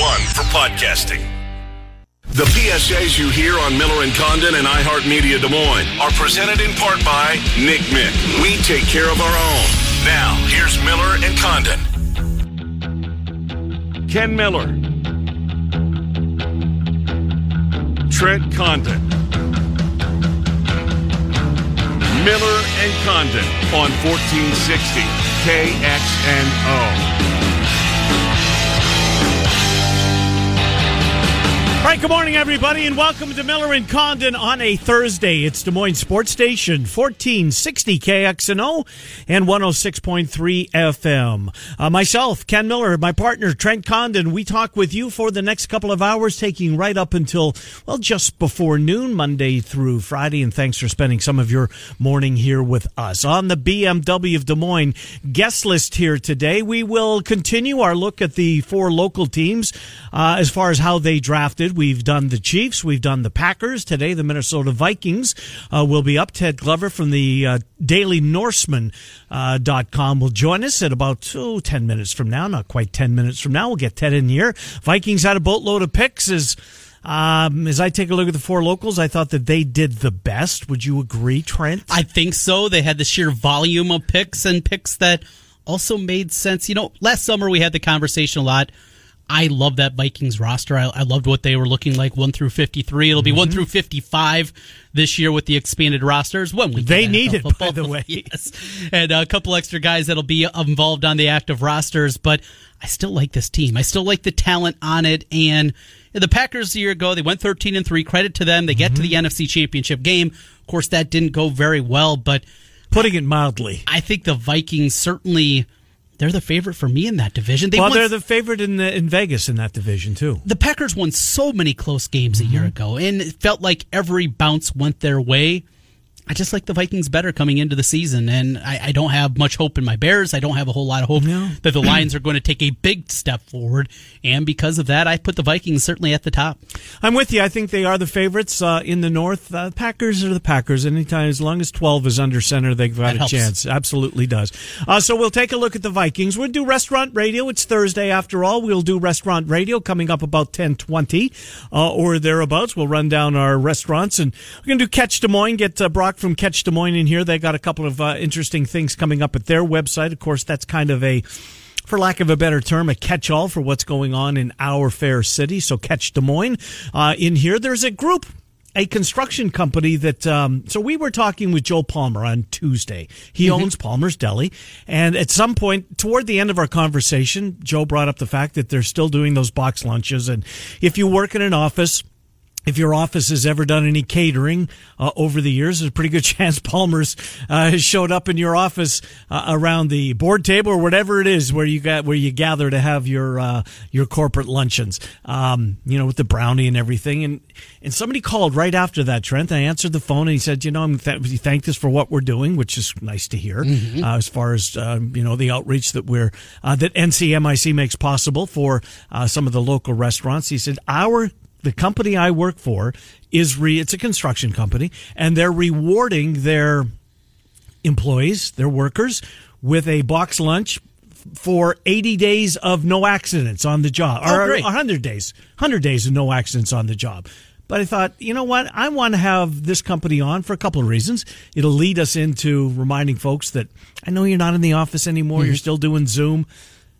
One for podcasting. The PSAs you hear on Miller and Condon and iHeartMedia Des Moines are presented in part by Nick Mick. We take care of our own. Now, here's Miller and Condon. Ken Miller. Trent Condon. Miller and Condon on 1460 KXNO. All right, good morning, everybody, and welcome to Miller and Condon on a Thursday. It's Des Moines Sports Station, 1460 KXNO and 106.3 FM. Uh, myself, Ken Miller, my partner, Trent Condon, we talk with you for the next couple of hours, taking right up until, well, just before noon, Monday through Friday, and thanks for spending some of your morning here with us. On the BMW of Des Moines guest list here today, we will continue our look at the four local teams uh, as far as how they drafted. We've done the Chiefs. We've done the Packers. Today, the Minnesota Vikings uh, will be up. Ted Glover from the uh, Daily Norseman uh, dot com will join us at about oh, 10 minutes from now. Not quite 10 minutes from now. We'll get Ted in here. Vikings had a boatload of picks as um, as I take a look at the four locals, I thought that they did the best. Would you agree, Trent? I think so. They had the sheer volume of picks and picks that also made sense. You know, last summer we had the conversation a lot I love that Vikings roster. I, I, loved what they were looking like one through fifty three. It'll be mm-hmm. one through fifty five this year with the expanded rosters. When we they need it, football. by the way, yes, and a couple extra guys that'll be involved on the active rosters. But I still like this team. I still like the talent on it. And the Packers a year ago they went thirteen and three. Credit to them. They get mm-hmm. to the NFC Championship game. Of course, that didn't go very well, but putting it mildly, I think the Vikings certainly they're the favorite for me in that division. They well, won, they're the favorite in the, in Vegas in that division too. The Packers won so many close games mm-hmm. a year mm-hmm. ago, and it felt like every bounce went their way. I just like the Vikings better coming into the season, and I, I, don't have much hope in my Bears. I don't have a whole lot of hope no. that the Lions are going to take a big step forward, and because of that, I put the Vikings certainly at the top. I'm with you. I think they are the favorites uh, in the North. Uh, Packers are the Packers. Anytime, as long as 12 is under center, they've got that a helps. chance. Absolutely does. Uh, so we'll take a look at the Vikings. We'll do restaurant radio. It's Thursday after all. We'll do restaurant radio coming up about 10:20 uh, or thereabouts. We'll run down our restaurants, and we're going to do Catch Des Moines. Get uh, From Catch Des Moines in here. They got a couple of uh, interesting things coming up at their website. Of course, that's kind of a for lack of a better term, a catch-all for what's going on in our fair city. So catch Des Moines uh, in here. There's a group a construction company that um, so we were talking with Joe Palmer on Tuesday. He mm-hmm. owns Palmer's Deli, and at some point toward the end of our conversation, Joe brought up the fact that they're still doing those box lunches, and if you work in an office if your office has ever done any catering uh, over the years, there's a pretty good chance Palmer's uh, has showed up in your office uh, around the board table or whatever it is where you got where you gather to have your uh, your corporate luncheons. Um, you know, with the brownie and everything. And and somebody called right after that, Trent. I answered the phone and he said, you know, I'm th- he thanked us for what we're doing, which is nice to hear. Mm-hmm. Uh, as far as um, you know, the outreach that we're uh, that NCMIC makes possible for some of the local restaurants. He said our the company I work for is re, it's a construction company and they're rewarding their employees, their workers with a box lunch for 80 days of no accidents on the job oh, or 100 days 100 days of no accidents on the job but I thought, you know what? I want to have this company on for a couple of reasons. It'll lead us into reminding folks that I know you're not in the office anymore. Mm-hmm. You're still doing Zoom.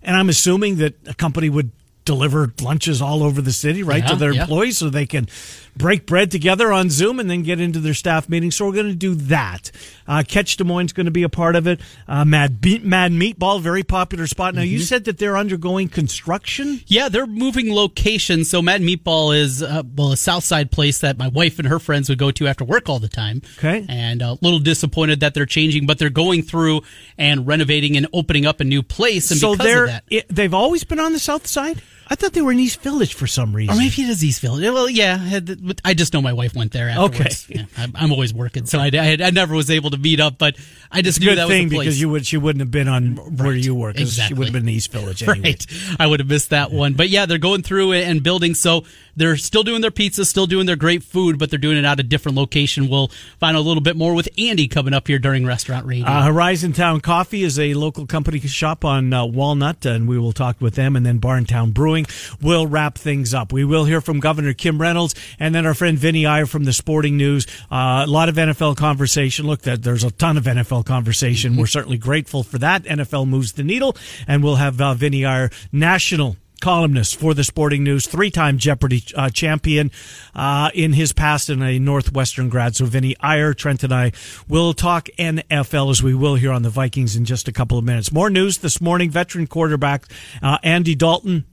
And I'm assuming that a company would deliver lunches all over the city, right, yeah, to their yeah. employees so they can break bread together on Zoom and then get into their staff meeting. So we're going to do that. Uh, Catch Des Moines is going to be a part of it. Uh, Mad, Be- Mad Meatball, very popular spot. Now, mm-hmm. you said that they're undergoing construction? Yeah, they're moving location. So Mad Meatball is, uh, well, a South Side place that my wife and her friends would go to after work all the time. Okay. And a little disappointed that they're changing, but they're going through and renovating and opening up a new place. And so they're, it, they've always been on the South Side? I thought they were in East Village for some reason. Or maybe it is East Village. Well, yeah. I just know my wife went there afterwards. Okay. Yeah, I'm, always working, so I, I, I, never was able to meet up. But I just it's knew good that thing was the place. because you would she wouldn't have been on where Right. you were because she would have been in East Village anyway. Right. I would have missed that one. But yeah, they're going through it and building. So they're still doing their pizza, still doing their great food, but they're doing it at a different location. We'll find out a little bit more with Andy coming up here during Restaurant Radio. Uh, Horizon Town Coffee is a local company shop on uh, Walnut, and we will talk with them. And then Barntown Brewing will wrap things up. We will hear from Governor Kim Reynolds, and then our friend Vinny Iyer from the Sporting News. Uh, a lot of NFL conversation. Look, there's a ton of NFL conversation. We're certainly grateful for that. NFL moves the needle, and we'll have uh, Vinny Iyer, national columnist for the Sporting News, three-time Jeopardy uh, champion uh, in his past and a Northwestern grad. So Vinny Iyer, Trent, and I will talk NFL as we will here on the Vikings in just a couple of minutes. More news this morning: veteran quarterback uh, Andy Dalton.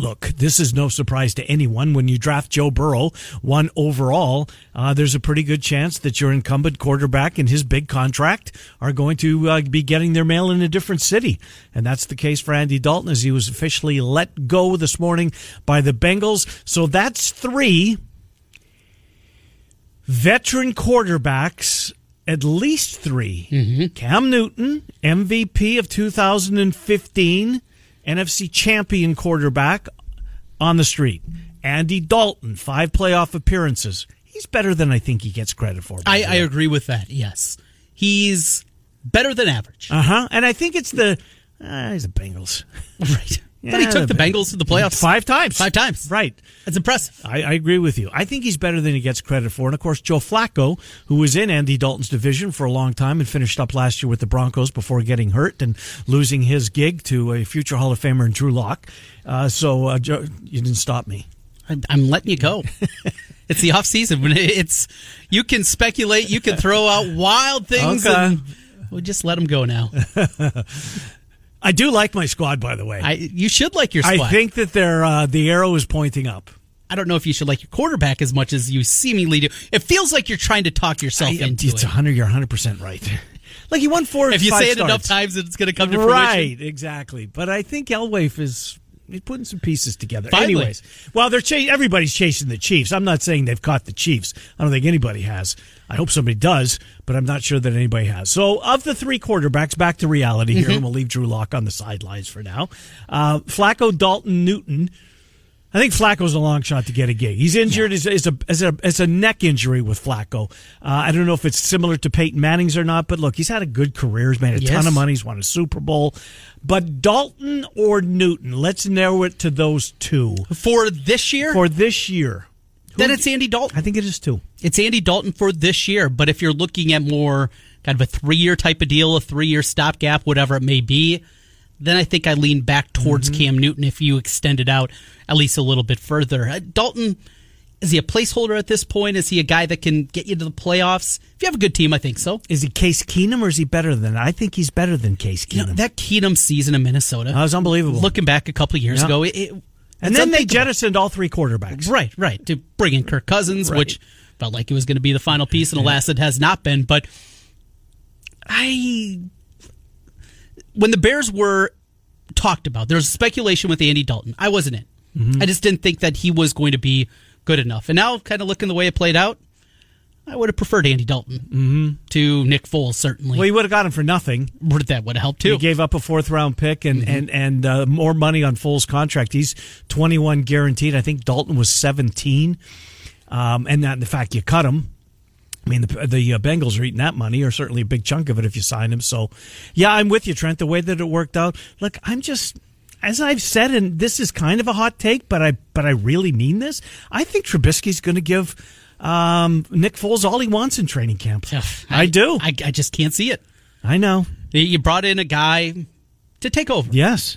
Look, this is no surprise to anyone. When you draft Joe Burrow, one overall, uh, there's a pretty good chance that your incumbent quarterback and his big contract are going to uh, be getting their mail in a different city. And that's the case for Andy Dalton as he was officially let go this morning by the Bengals. So that's three veteran quarterbacks, at least 3 Cam Newton, MVP of 2015, NFC champion quarterback on the street. Andy Dalton, five playoff appearances. He's better than I think he gets credit for. I, I agree with that. Yes. He's better than average. Uh huh. And I think it's the. Uh, he's the Bengals. right. But he took the the Bengals to the playoffs Five times. Five times. Right. That's impressive. I, I agree with you. I think he's better than he gets credit for. And of course, Joe Flacco, who was in Andy Dalton's division for a long time and finished up last year with the Broncos before getting hurt and losing his gig to a future Hall of Famer in Drew Lock. Uh, so uh, Joe, you didn't stop me. I'm, I'm letting you go. it's the off season it's you can speculate, you can throw out wild things, Okay. and we'll just let them go now. I do like my squad, by the way. I you should like your squad. I think that they're, uh, the arrow is pointing up. I don't know if you should like your quarterback as much as you seemingly do. It feels like you're trying to talk yourself I- into it's it. 100, you're 100% right. like he won four If you five say it enough times, it's going to come to fruition. Right, exactly. But I think Elway is he's putting some pieces together. Finally. Anyways, well, they're ch- everybody's chasing the Chiefs. I'm not saying they've caught the Chiefs. I don't think anybody has. I hope somebody does, but I'm not sure that anybody has. So, of the three quarterbacks, back to reality here, and we'll leave Drew Lock on the sidelines for now. Uh, Flacco, Dalton, Newton. I think Flacco's a long shot to get a gig. He's injured as, as, a, as, a, as a neck injury with Flacco. Uh, I don't know if it's similar to Peyton Manning's or not, but look, he's had a good career. He's made a Yes. ton of money. He's won a Super Bowl. But Dalton or Newton, let's narrow it to those two For this year, for this year. then it's Andy Dalton. I think it is two. It's Andy Dalton for this year. But if you're looking at more kind of a three year type of deal, a three year stopgap, whatever it may be, then I think I lean back towards Mm-hmm. Cam Newton if you extend it out at least a little bit further. Uh, Dalton, is he a placeholder at this point? Is he a guy that can get you to the playoffs? If you have a good team, I think so. Is he Case Keenum or is he better than? I think he's better than Case You Keenum. know, that Keenum season in Minnesota, that was unbelievable. looking back a couple of years Yeah. ago, it, it- and then they jettisoned all three quarterbacks. Right, right. To bring in Kirk Cousins, Right. which felt like it was going to be the final piece, and alas, it has not been. But I, when the Bears were talked about, there was speculation with Andy Dalton. I wasn't in. Mm-hmm. I just didn't think that he was going to be good enough. And now, kind of looking the way it played out, I would have preferred Andy Dalton to Nick Foles. Certainly, Mm-hmm. Well, you would have got him for nothing. that would have helped too. He gave up a fourth round pick and Mm-hmm. and and uh, more money on Foles' contract. He's twenty one guaranteed. I think Dalton was seventeen, um, and that the fact you cut him. I mean, the, the uh, Bengals are eating that money, or certainly a big chunk of it if you sign him. So, yeah, I'm with you, Trent. The way that it worked out. Look, I'm just, as I've said, and this is kind of a hot take, but I but I really mean this. I think Trubisky's going to give um, Nick Foles all he wants in training camp. I, do. I, I just can't see it. I know. You brought in a guy to take over. Yes.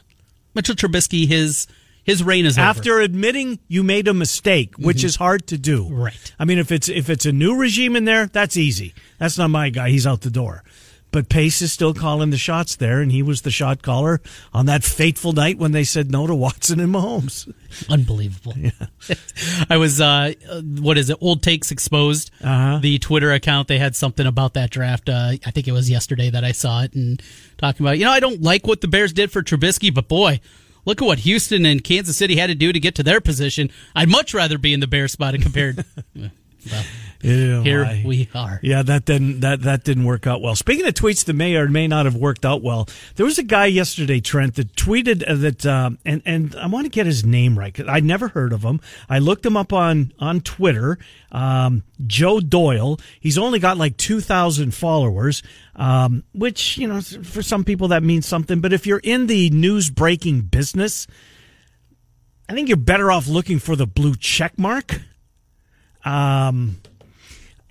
Mitchell Trubisky, his his reign is over. after admitting you made a mistake, which is hard to do. Right. I mean, if it's if it's a new regime in there, that's easy. That's not my guy. He's out the door. But Pace is still calling the shots there, and he was the shot caller on that fateful night when they said no to Watson and Mahomes. Unbelievable. Yeah. I was, uh, uh, what is it? Old Takes Exposed. Uh-huh. The Twitter account, they had something about that draft. Uh, I think it was yesterday that I saw it and talking about, you know, I don't like what the Bears did for Trubisky, but boy, look at what Houston and Kansas City had to do to get to their position. I'd much rather be in the bear spot compared. well, Ew, here I- we are. Yeah, that didn't that that didn't work out well. Speaking of tweets that may or may not have worked out well, there was a guy yesterday, Trent, that tweeted uh, that, um, and and I want to get his name right. Cause I'd never heard of him. I looked him up on on Twitter. Um, Joe Doyle. He's only got like two thousand followers, um, which you know for some people that means something. But if you're in the news breaking business, I think you're better off looking for the blue check mark. Um,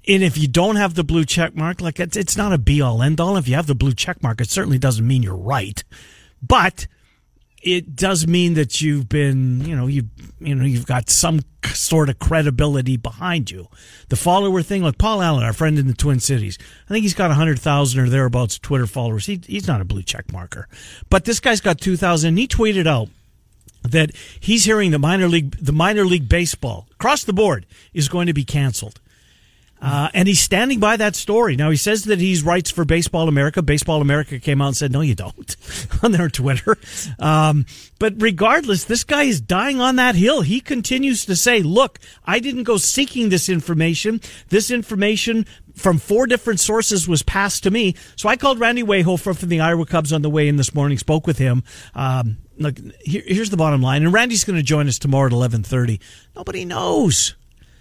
and if you don't have the blue check mark, like it's, it's not a be all end all. If you have the blue check mark, it certainly doesn't mean you're right, but it does mean that you've been, you know, you you know, you've got some sort of credibility behind you. The follower thing, like Paul Allen, our friend in the Twin Cities, I think he's got hundred thousand or thereabouts Twitter followers. He, he's not a blue check marker, but this guy's got two thousand. He tweeted out that he's hearing the minor league the minor league baseball across the board is going to be canceled. Uh, and he's standing by that story. Now he says that he writes for Baseball America. Baseball America came out and said, "No, you don't," on their Twitter. Um, but regardless, this guy is dying on that hill. He continues to say, "Look, I didn't go seeking this information. This information from four different sources was passed to me." So I called Randy Wehofer from the Iowa Cubs on the way in this morning. Spoke with him. Um, look, here, here's the bottom line, and Randy's going to join us tomorrow at eleven thirty. Nobody knows.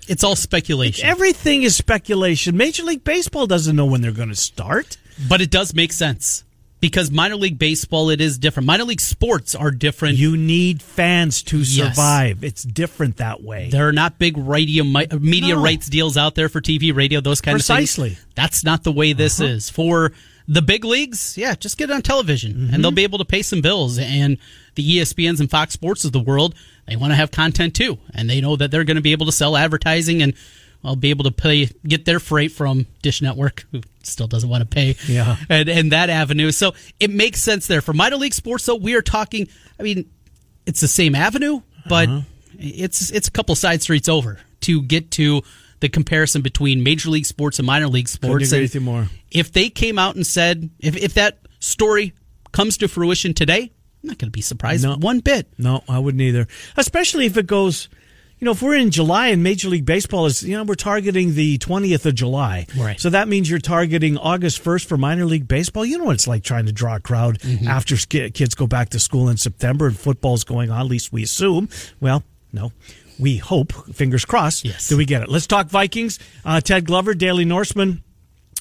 It's all speculation. Everything is speculation. Major League Baseball doesn't know when they're going to start. But it does make sense because minor league baseball it is different. Minor league sports are different. You need fans to Yes. survive. It's different that way. there are not big radio media No. rights deals out there for TV, radio, those kind Precisely. of things. Precisely. That's not the way this is for the big leagues. Yeah, just get it on television, Mm-hmm. and they'll be able to pay some bills. And the ESPNs and Fox Sports of the world, they want to have content too, and they know that they're going to be able to sell advertising and. I'll be able to pay get their freight from Dish Network, who still doesn't want to pay, Yeah. and and that avenue. So it makes sense there for minor league sports. Though we are talking, I mean, it's the same avenue, but Uh-huh. it's it's a couple side streets over to get to the comparison between major league sports and minor league sports. agree And with you more. If they came out and said, if if that story comes to fruition today, I'm not going to be surprised No. one bit. No, I wouldn't either. Especially if it goes, you know, if we're in July and Major League Baseball is, you know, we're targeting the 20th of July. Right. So that means you're targeting August 1st for minor league baseball. You know what it's like trying to draw a crowd Mm-hmm. after kids go back to school in September and football's going on, at least we assume. Well, no. We hope, fingers crossed, Yes. that we get it. Let's talk Vikings. Uh, Ted Glover, Daily Norseman,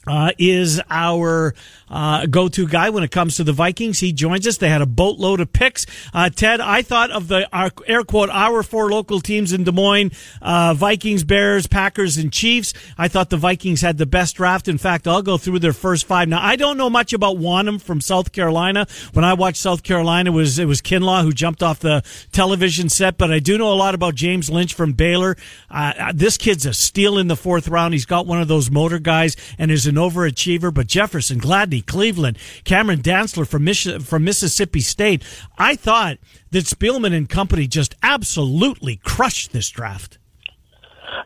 uh, is our uh, go-to guy when it comes to the Vikings. He joins us. They had a boatload of picks. Uh, Ted, I thought of the our, air quote our four local teams in Des Moines: uh, Vikings, Bears, Packers, and Chiefs. I thought the Vikings had the best draft. In fact, I'll go through their first five. Now, I don't know much about Wonnum from South Carolina. When I watched South Carolina, it was it was Kinlaw who jumped off the television set, but I do know a lot about James Lynch from Baylor. Uh, uh, this kid's a steal in the fourth round. He's got one of those motor guys and is an overachiever. But Jefferson, Gladney, Cleveland, Cameron Dantzler from Mich- from Mississippi State. I thought that Spielman and company just absolutely crushed this draft.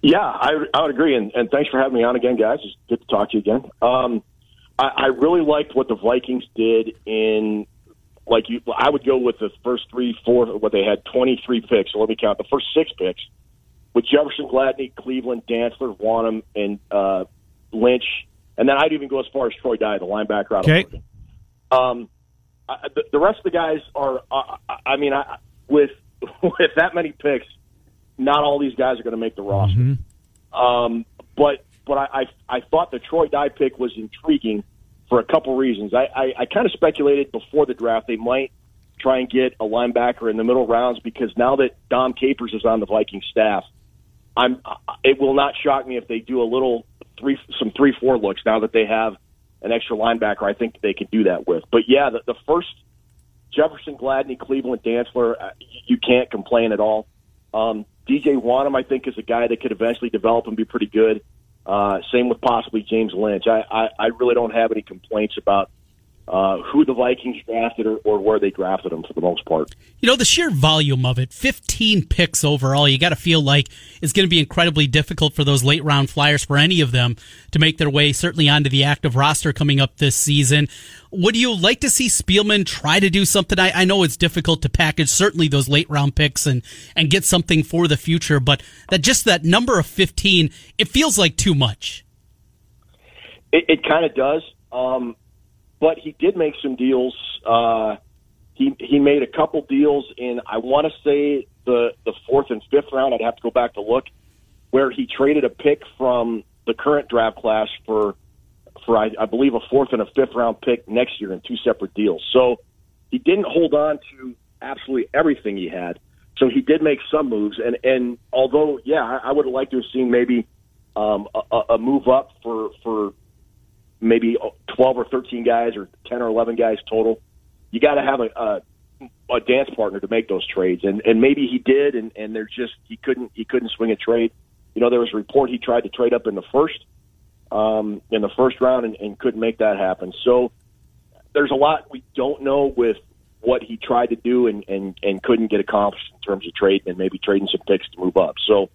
Yeah, I, I would agree, and, and thanks for having me on again, guys. It's good to talk to you again. Um, I, I really liked what the Vikings did in, like you. I would go with the first three, four. What they had twenty three picks. So let me count the first six picks with Jefferson, Gladney, Cleveland, Dantzler, Wonnum, and uh, Lynch, and then I'd even go as far as Troy Dye, the linebacker out Okay. of Oregon. Um, I, the, the rest of the guys are. Uh, I- mean, I, with with that many picks, not all these guys are going to make the roster. Um, but but I, I I thought the Troy Dye pick was intriguing for a couple reasons. I, I, I kind of speculated before the draft they might try and get a linebacker in the middle rounds because now that Dom Capers is on the Viking staff, I'm it will not shock me if they do a little three some three four looks now that they have an extra linebacker. I think they can do that with. But yeah, the, the first Jefferson, Gladney, Cleveland, Dantzler, uh, you can't complain at all. Um, DJ Wonnum, I think, is a guy that could eventually develop and be pretty good. Uh, same with possibly James Lynch. I, I, I really don't have any complaints about uh, who the Vikings drafted or, or where they drafted them for the most part. You know, the sheer volume of it, 15 picks overall, you got to feel like it's going to be incredibly difficult for those late round flyers, for any of them, to make their way certainly onto the active roster coming up this season. Would you like to see Spielman try to do something? I, I know it's difficult to package certainly those late round picks and, and get something for the future, but that just that number of 15, it feels like too much. It, it kind of does. Um, but he did make some deals. Uh, he he made a couple deals in I want to say the the fourth and fifth round. I'd have to go back to look where he traded a pick from the current draft class for for I, I believe a fourth and a fifth round pick next year in two separate deals. So he didn't hold on to absolutely everything he had. So he did make some moves, and and although yeah, I, I would have liked to have seen maybe um, a, a move up for for maybe 12 or 13 guys or 10 or 11 guys total. You got to have a, a, a dance partner to make those trades. And, and maybe he did. And, and they're just, he couldn't, he couldn't swing a trade. You know, there was a report he tried to trade up in the first, um, in the first round and, and couldn't make that happen. So there's a lot we don't know with what he tried to do and, and, and couldn't get accomplished in terms of trade and maybe trading some picks to move up. So,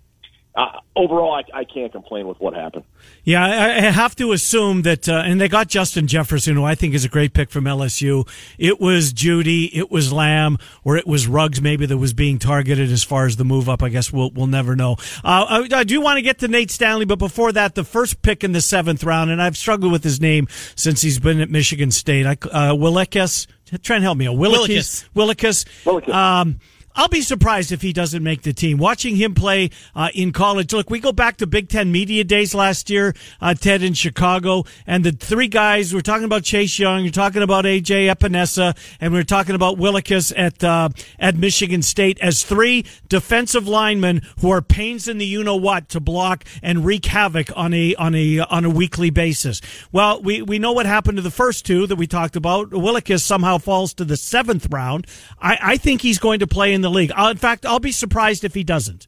uh, overall, I, I, can't complain with what happened. Yeah, I, I have to assume that, uh, and they got Justin Jefferson, who I think is a great pick from LSU. It was Jeudy, it was Lamb, or it was Ruggs maybe that was being targeted as far as the move up. I guess we'll we'll never know. Uh, I, I, do want to get to Nate Stanley, but before that, the first pick in the seventh round, and I've struggled with his name since he's been at Michigan State. I, uh, Willekes, try and help me. Willekes. Willekes. Willekes. Um, I'll be surprised if he doesn't make the team. Watching him play uh, in college, look, we go back to Big Ten Media Days last year, uh, Ted in Chicago, and the three guys, we're talking about Chase Young, you're talking about AJ Epenesa, and we're talking about Willekes at, uh, at Michigan State as three defensive linemen who are pains in the you know what to block and wreak havoc on a, on a, on a weekly basis. Well, we, we know what happened to the first two that we talked about. Willekes somehow falls to the seventh round. I, I think he's going to play in the the league. I'll, in fact, I'll be surprised if he doesn't.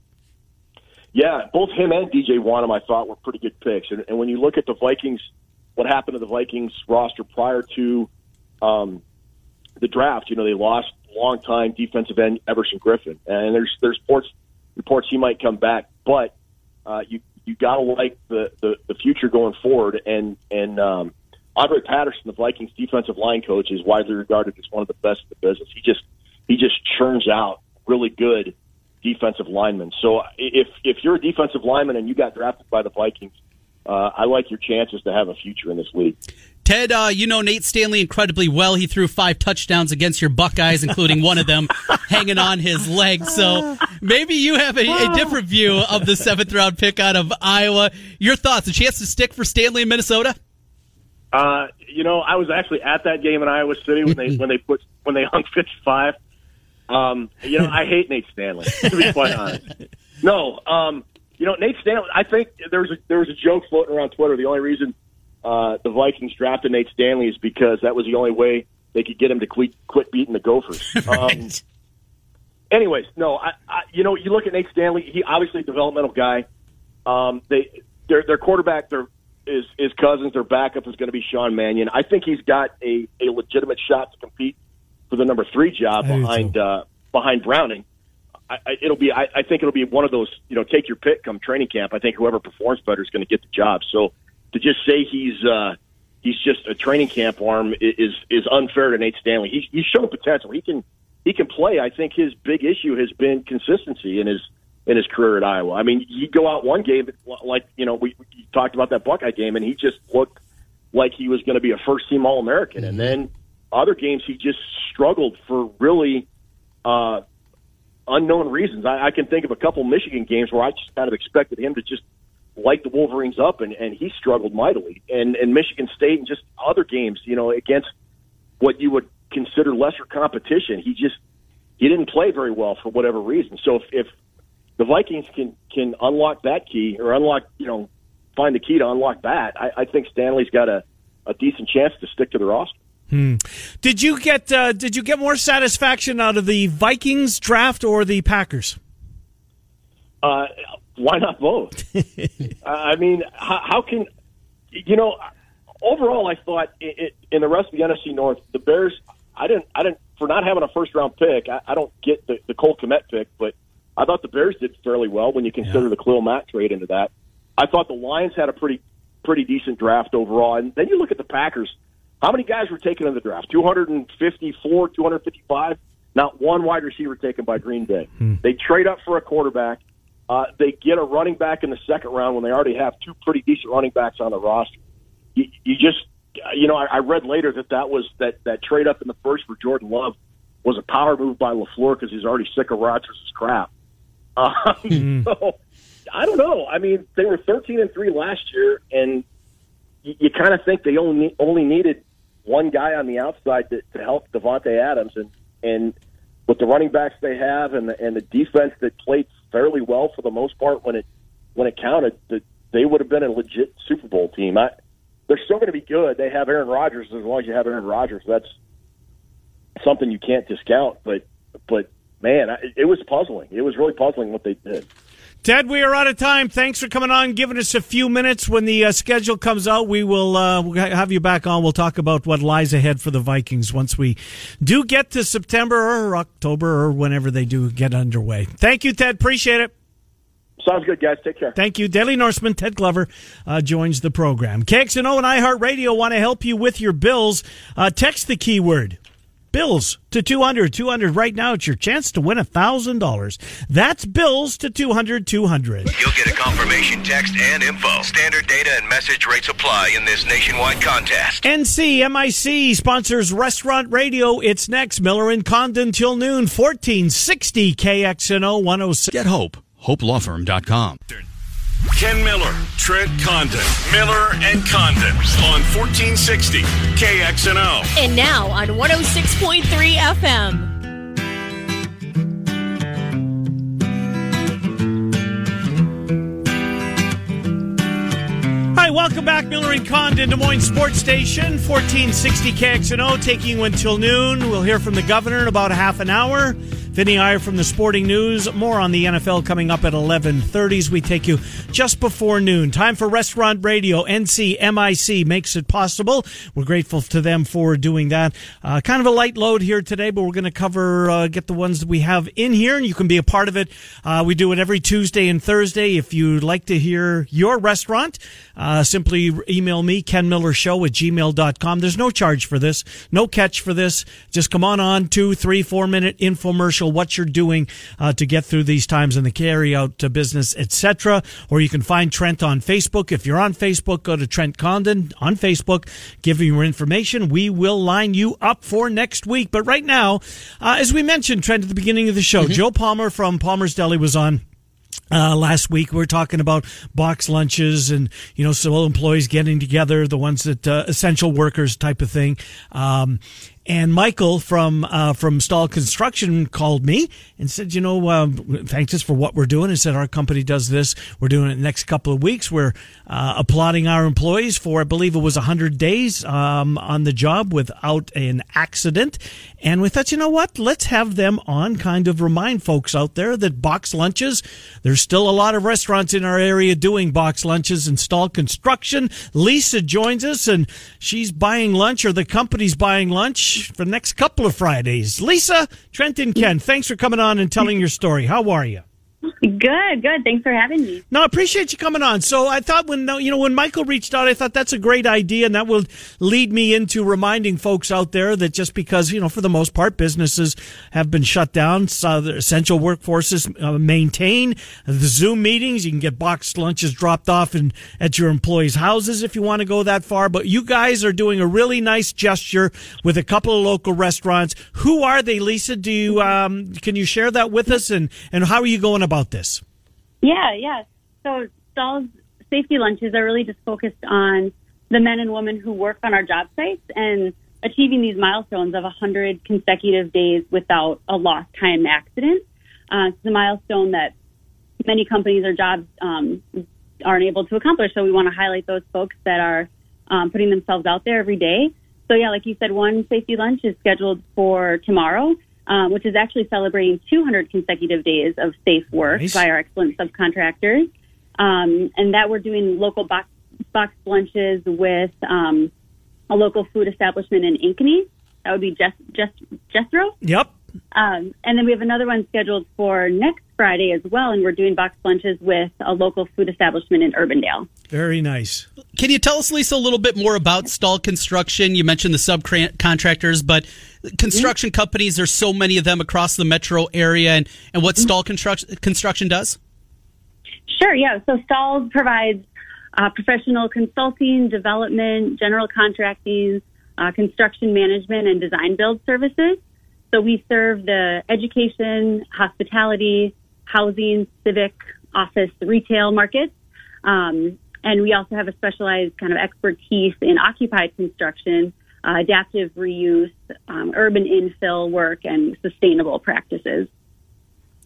Yeah, both him and DJ Wonnum I thought were pretty good picks. And, and when you look at the Vikings, what happened to the Vikings roster prior to um, the draft, you know, they lost longtime defensive end Everson Griffen, and there's there's reports reports he might come back, but uh, you you gotta like the, the the future going forward. And and um, Andre Patterson, the Vikings defensive line coach, is widely regarded as one of the best in the business. He just he just churns out really good defensive linemen. So if if you're a defensive lineman and you got drafted by the Vikings, uh, I like your chances to have a future in this league. Ted, uh, you know Nate Stanley incredibly well. He threw five touchdowns against your Buckeyes, including one of them hanging on his leg. So maybe you have a, a, different view of the seventh round pick out of Iowa. Your thoughts? A chance to stick for Stanley in Minnesota? Uh, you know, I was actually at that game in Iowa City when they when they put when they hung fifty five. Um, you know, I hate Nate Stanley to be quite honest. No, um, you know, Nate Stanley. I think there was a, there was a joke floating around Twitter. The only reason uh, the Vikings drafted Nate Stanley is because that was the only way they could get him to quit, quit beating the Gophers. right. Um, anyways, no, I, I, you know, you look at Nate Stanley. He obviously a developmental guy. Um, they their their quarterback their is is Cousins. Their backup is going to be Sean Mannion. I think he's got a a legitimate shot to compete for the number three job behind uh, behind Browning. I, I, it'll be. I, I think it'll be one of those. You know, take your pick come training camp. I think whoever performs better is going to get the job. So to just say he's uh, he's just a training camp arm is is unfair to Nate Stanley. He's, he's shown potential. He can he can play. I think his big issue has been consistency in his in his career at Iowa. I mean, he go out one game like you know we, we talked about that Buckeye game, and he just looked like he was going to be a first team All American, and then other games he just struggled for really uh, unknown reasons. I, I can think of a couple Michigan games where I just kind of expected him to just light the Wolverines up, and, and he struggled mightily. And, and Michigan State and just other games, you know, against what you would consider lesser competition, he just he didn't play very well for whatever reason. So if, if the Vikings can can unlock that key or unlock, you know, find the key to unlock that, I, I think Stanley's got a, a decent chance to stick to the roster. Hmm. Did you get uh, Did you get more satisfaction out of the Vikings draft or the Packers? Uh, why not both? I mean, how, how, can you know? overall, I thought it, it, in the rest of the NFC North, the Bears. I didn't. I didn't for not having a first round pick. I, I don't get the, the Cole Kmet pick, but I thought the Bears did fairly well when you consider yeah. the Khalil Mack trade into that. I thought the Lions had a pretty pretty decent draft overall, and then you look at the Packers. How many guys were taken in the draft? 254, 255. Not one wide receiver taken by Green Bay. Hmm. They trade up for a quarterback. Uh, they get a running back in the second round when they already have two pretty decent running backs on the roster. You, you just, you know, I, I read later that that was that that trade up in the first for Jordan Love was a power move by LaFleur because he's already sick of Rodgers' crap. Um, mm-hmm. So I don't know. I mean, they were thirteen and three last year, and you, you kind of think they only only needed one guy on the outside to, to help Davante Adams, and and with the running backs they have and the and the defense that played fairly well for the most part when it when it counted, that they would have been a legit Super Bowl team. I, they're still going to be good. They have Aaron Rodgers as long as you have Aaron Rodgers. That's something you can't discount. But but man, I, it was puzzling. It was really puzzling what they did. Ted, we are out of time. Thanks for coming on, giving us a few minutes. When the uh, schedule comes out, we will uh, we'll have you back on. We'll talk about what lies ahead for the Vikings once we do get to September or October or whenever they do get underway. Thank you, Ted. Appreciate it. Sounds good, guys. Take care. Thank you. Daily Norseman Ted Glover uh, joins the program. KXNO and iHeartRadio want to help you with your bills. Uh, text the keyword Bills to 200. 200 right now. It's your chance to win $1,000. That's Bills to 200. 200. You'll get a confirmation text and info. Standard data and message rates apply in this nationwide contest. NCMIC sponsors Restaurant Radio. It's next. Miller and Condon till noon. 1460 KXNO 106. Get hope. HopeLawFirm.com. Ken Miller, Trent Condon, Miller and Condon on 1460 KXNO. And now on 106.3 FM. Hi, welcome back, Miller and Condon, Des Moines Sports Station, 1460 KXNO, taking you until noon. We'll hear from the governor in about a half an hour. Vinny Iyer from the Sporting News. More on the NFL coming up at 11:30 as we take you just before noon. Time for Restaurant Radio. NCMIC makes it possible. We're grateful to them for doing that. Uh, kind of a light load here today, but we're going to cover uh, get the ones that we have in here, and you can be a part of it. Uh, we do it every Tuesday and Thursday. If you'd like to hear your restaurant, uh, simply email me Ken Miller Show at gmail.com. There's no charge for this, no catch for this. Just come on on two, three, four minute infomercial what you're doing uh, to get through these times in the carry out to business, etc. Or you can find Trent on Facebook. If you're on Facebook, go to Trent Condon on Facebook, give him your information. We will line you up for next week. But right now, uh, as we mentioned, Trent, at the beginning of the show, mm-hmm. Joe Palmer from Palmer's Deli was on. Uh, last week we were talking about box lunches and you know civil employees getting together, the ones that uh, essential workers type of thing. Um, and Michael from uh, from Stahl Construction called me and said, you know, uh, thanked us for what we're doing. And said our company does this. We're doing it next couple of weeks. We're uh, applauding our employees for, I believe it was 100 days um, on the job without an accident. And we thought, you know what? Let's have them on, kind of remind folks out there that box lunches. There's still a lot of restaurants in our area doing box lunches and Stahl Construction. Lisa joins us, and she's buying lunch, or the company's buying lunch for the next couple of Fridays. Lisa, Trent, and Ken, thanks for coming on and telling your story. How are you? Good, good. Thanks for having me. No, I appreciate you coming on. So I thought when you know when Michael reached out, I thought that's a great idea, and that will lead me into reminding folks out there that just because you know for the most part businesses have been shut down, so the essential workforces uh, maintain the Zoom meetings. You can get boxed lunches dropped off and at your employees' houses if you want to go that far. But you guys are doing a really nice gesture with a couple of local restaurants. Who are they, Lisa? Do you um, can you share that with us, and and how are you going about this? Yeah, yeah. So Stahl's safety lunches are really just focused on the men and women who work on our job sites and achieving these milestones of 100 consecutive days without a lost time accident. Uh, it's a milestone that many companies or jobs um, aren't able to accomplish. So we want to highlight those folks that are um, putting themselves out there every day. So yeah, like you said, one safety lunch is scheduled for tomorrow um, which is actually celebrating 200 consecutive days of safe work nice. by our excellent subcontractors. Um, and that we're doing local box, box lunches with um, a local food establishment in Ankeny. That would be Jess, Jess, Jethro. Yep. Um, and then we have another one scheduled for next Friday as well, and we're doing box lunches with a local food establishment in Urbandale. Very nice. Can you tell us, Lisa, a little bit more about Stahl Construction? You mentioned the subcontractors, but construction mm-hmm. companies, there's so many of them across the metro area, and, and what mm-hmm. Stahl Construction, construction does? Sure, yeah. So Stahl provides uh, professional consulting, development, general contracting, uh, construction management, and design build services. So we serve the education, hospitality, housing, civic, office, retail markets. Um, and we also have a specialized kind of expertise in occupied construction, uh, adaptive reuse, um, urban infill work, and sustainable practices.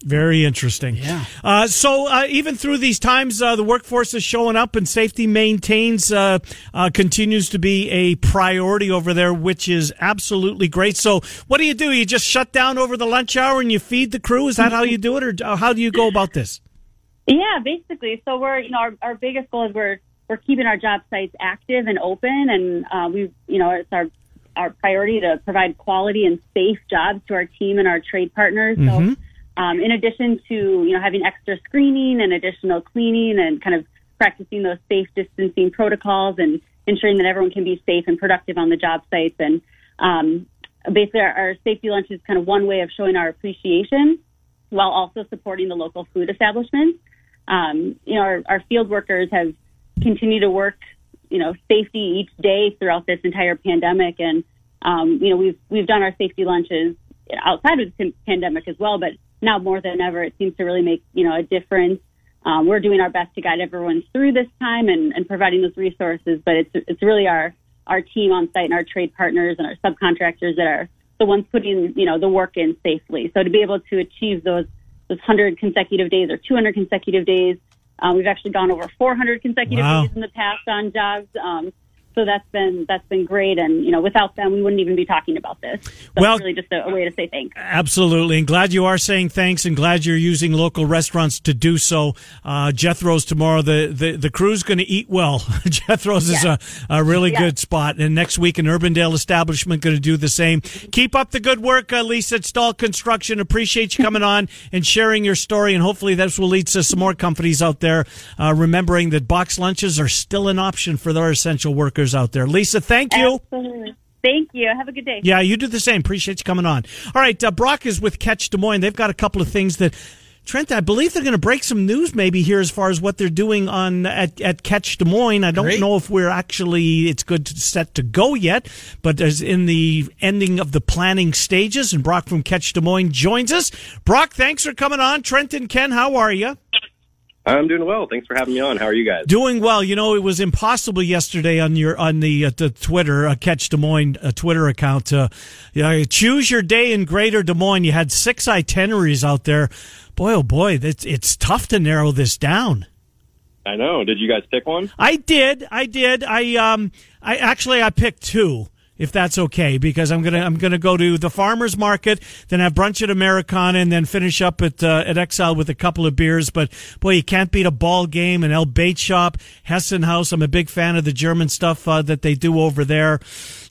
Very interesting. Yeah. Uh, so uh, even through these times, uh, the workforce is showing up, and safety maintains uh, uh, continues to be a priority over there, which is absolutely great. So what do you do? You just shut down over the lunch hour and you feed the crew? Is that how you do it, or uh, how do you go about this? Yeah, basically. So we're you know our, our biggest goal is we're we're keeping our job sites active and open, and we you know it's our our priority to provide quality and safe jobs to our team and our trade partners. Mm-hmm. Um, in addition to you know having extra screening and additional cleaning and kind of practicing those safe distancing protocols and ensuring that everyone can be safe and productive on the job sites. And um, basically, our, our safety lunch is kind of one way of showing our appreciation while also supporting the local food establishments. Um, you know, our, our field workers have continued to work, you know, safety each day throughout this entire pandemic, and um, you know, we've we've done our safety lunches outside of the pandemic as well, but now more than ever, it seems to really make you know a difference. Um, we're doing our best to guide everyone through this time and, and providing those resources, but it's it's really our our team on site and our trade partners and our subcontractors that are the ones putting you know the work in safely. So to be able to achieve those those 100 consecutive days or 200 consecutive days, um, we've actually gone over 400 consecutive wow. days in the past on jobs. Um, so that's been that's been great, and you know, without them, we wouldn't even be talking about this. So well, it's really just a, a, way to say thanks. Absolutely, and glad you are saying thanks, and glad you're using local restaurants to do so. Uh, Jethro's tomorrow. The the, the crew's going to eat well. Jethro's is a, a really good spot, and next week an Urbandale establishment going to do the same. Keep up the good work, uh, Lisa at Stahl Construction. Appreciate you coming on and sharing your story, and hopefully this will lead to some more companies out there uh, remembering that box lunches are still an option for their essential workers out there. Lisa, thank you. Absolutely. Thank you. Have a good day. Yeah, you do the same. Appreciate you coming on. All right, uh, Brock is with Catch Des Moines. They've got a couple of things that. Trent, I believe they're going to break some news maybe here as far as what they're doing on at, at Catch Des Moines. I don't Great. know if we're actually it's good to, set to go yet, but as in the ending of the planning stages, and Brock from Catch Des Moines joins us. Brock, thanks for coming on. Trent and Ken, how are you? I'm doing well. Thanks for having me on. How are you guys? Doing well. You know, it was impossible yesterday on your on the uh, the Twitter uh, Catch Des Moines uh, Twitter account. Uh, you know, choose your day in Greater Des Moines. You had six itineraries out there. Boy, oh boy, it's it's tough to narrow this down. I know. Did you guys pick one? I did. I did. I um. I actually I picked two if that's okay, because I'm gonna I'm gonna go to the farmers market, then have brunch at Americana, and then finish up at uh, at Exile with a couple of beers. But boy, you can't beat a ball game, an El Bait Shop, Hessen Haus. I'm a big fan of the German stuff uh, that they do over there.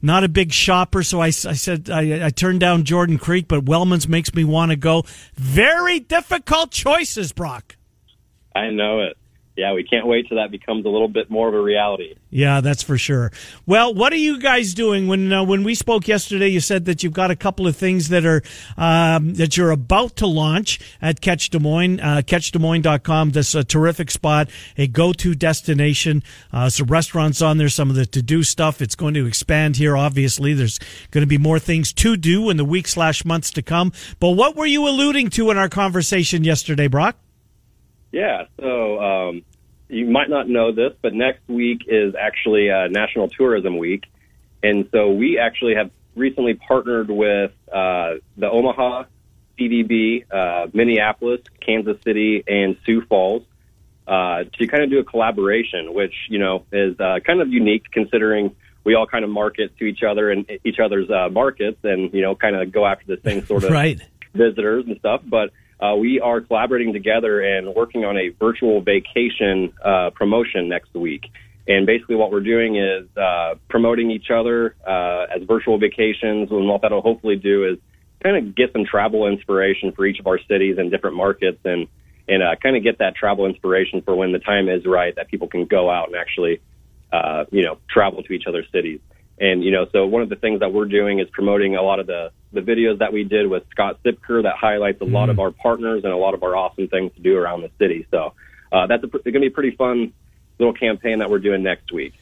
Not a big shopper, so I, I said I, I turned down Jordan Creek, but Wellman's makes me want to go. Very difficult choices, Brock. I know it yeah, we can't wait till that becomes a little bit more of a reality. Yeah, that's for sure. Well, what are you guys doing? When uh, when we spoke yesterday, you said that you've got a couple of things that are um, that you're about to launch at Catch Des Moines, uh, CatchDesMoines.com. This a terrific spot, a go-to destination. Uh, some restaurants on there, some of the to-do stuff. It's going to expand here. Obviously, there's going to be more things to do in the weeks slash months to come. But what were you alluding to in our conversation yesterday, Brock? Yeah, so um, you might not know this, but next week is actually uh, National Tourism Week. And so we actually have recently partnered with uh, the Omaha, CVB, uh, Minneapolis, Kansas City, and Sioux Falls uh, to kind of do a collaboration, which, you know, is uh, kind of unique considering we all kind of market to each other and each other's uh, markets and, you know, kind of go after the same sort of right. visitors and stuff. But uh, we are collaborating together and working on a virtual vacation uh, promotion next week. And basically, what we're doing is uh, promoting each other uh, as virtual vacations. And what that'll hopefully do is kind of get some travel inspiration for each of our cities and different markets, and and uh, kind of get that travel inspiration for when the time is right that people can go out and actually, uh, you know, travel to each other's cities. And you know, so one of the things that we're doing is promoting a lot of the the videos that we did with Scott Sipker that highlights a lot of our partners and a lot of our awesome things to do around the city. So uh, that's going to be a pretty fun little campaign that we're doing next week.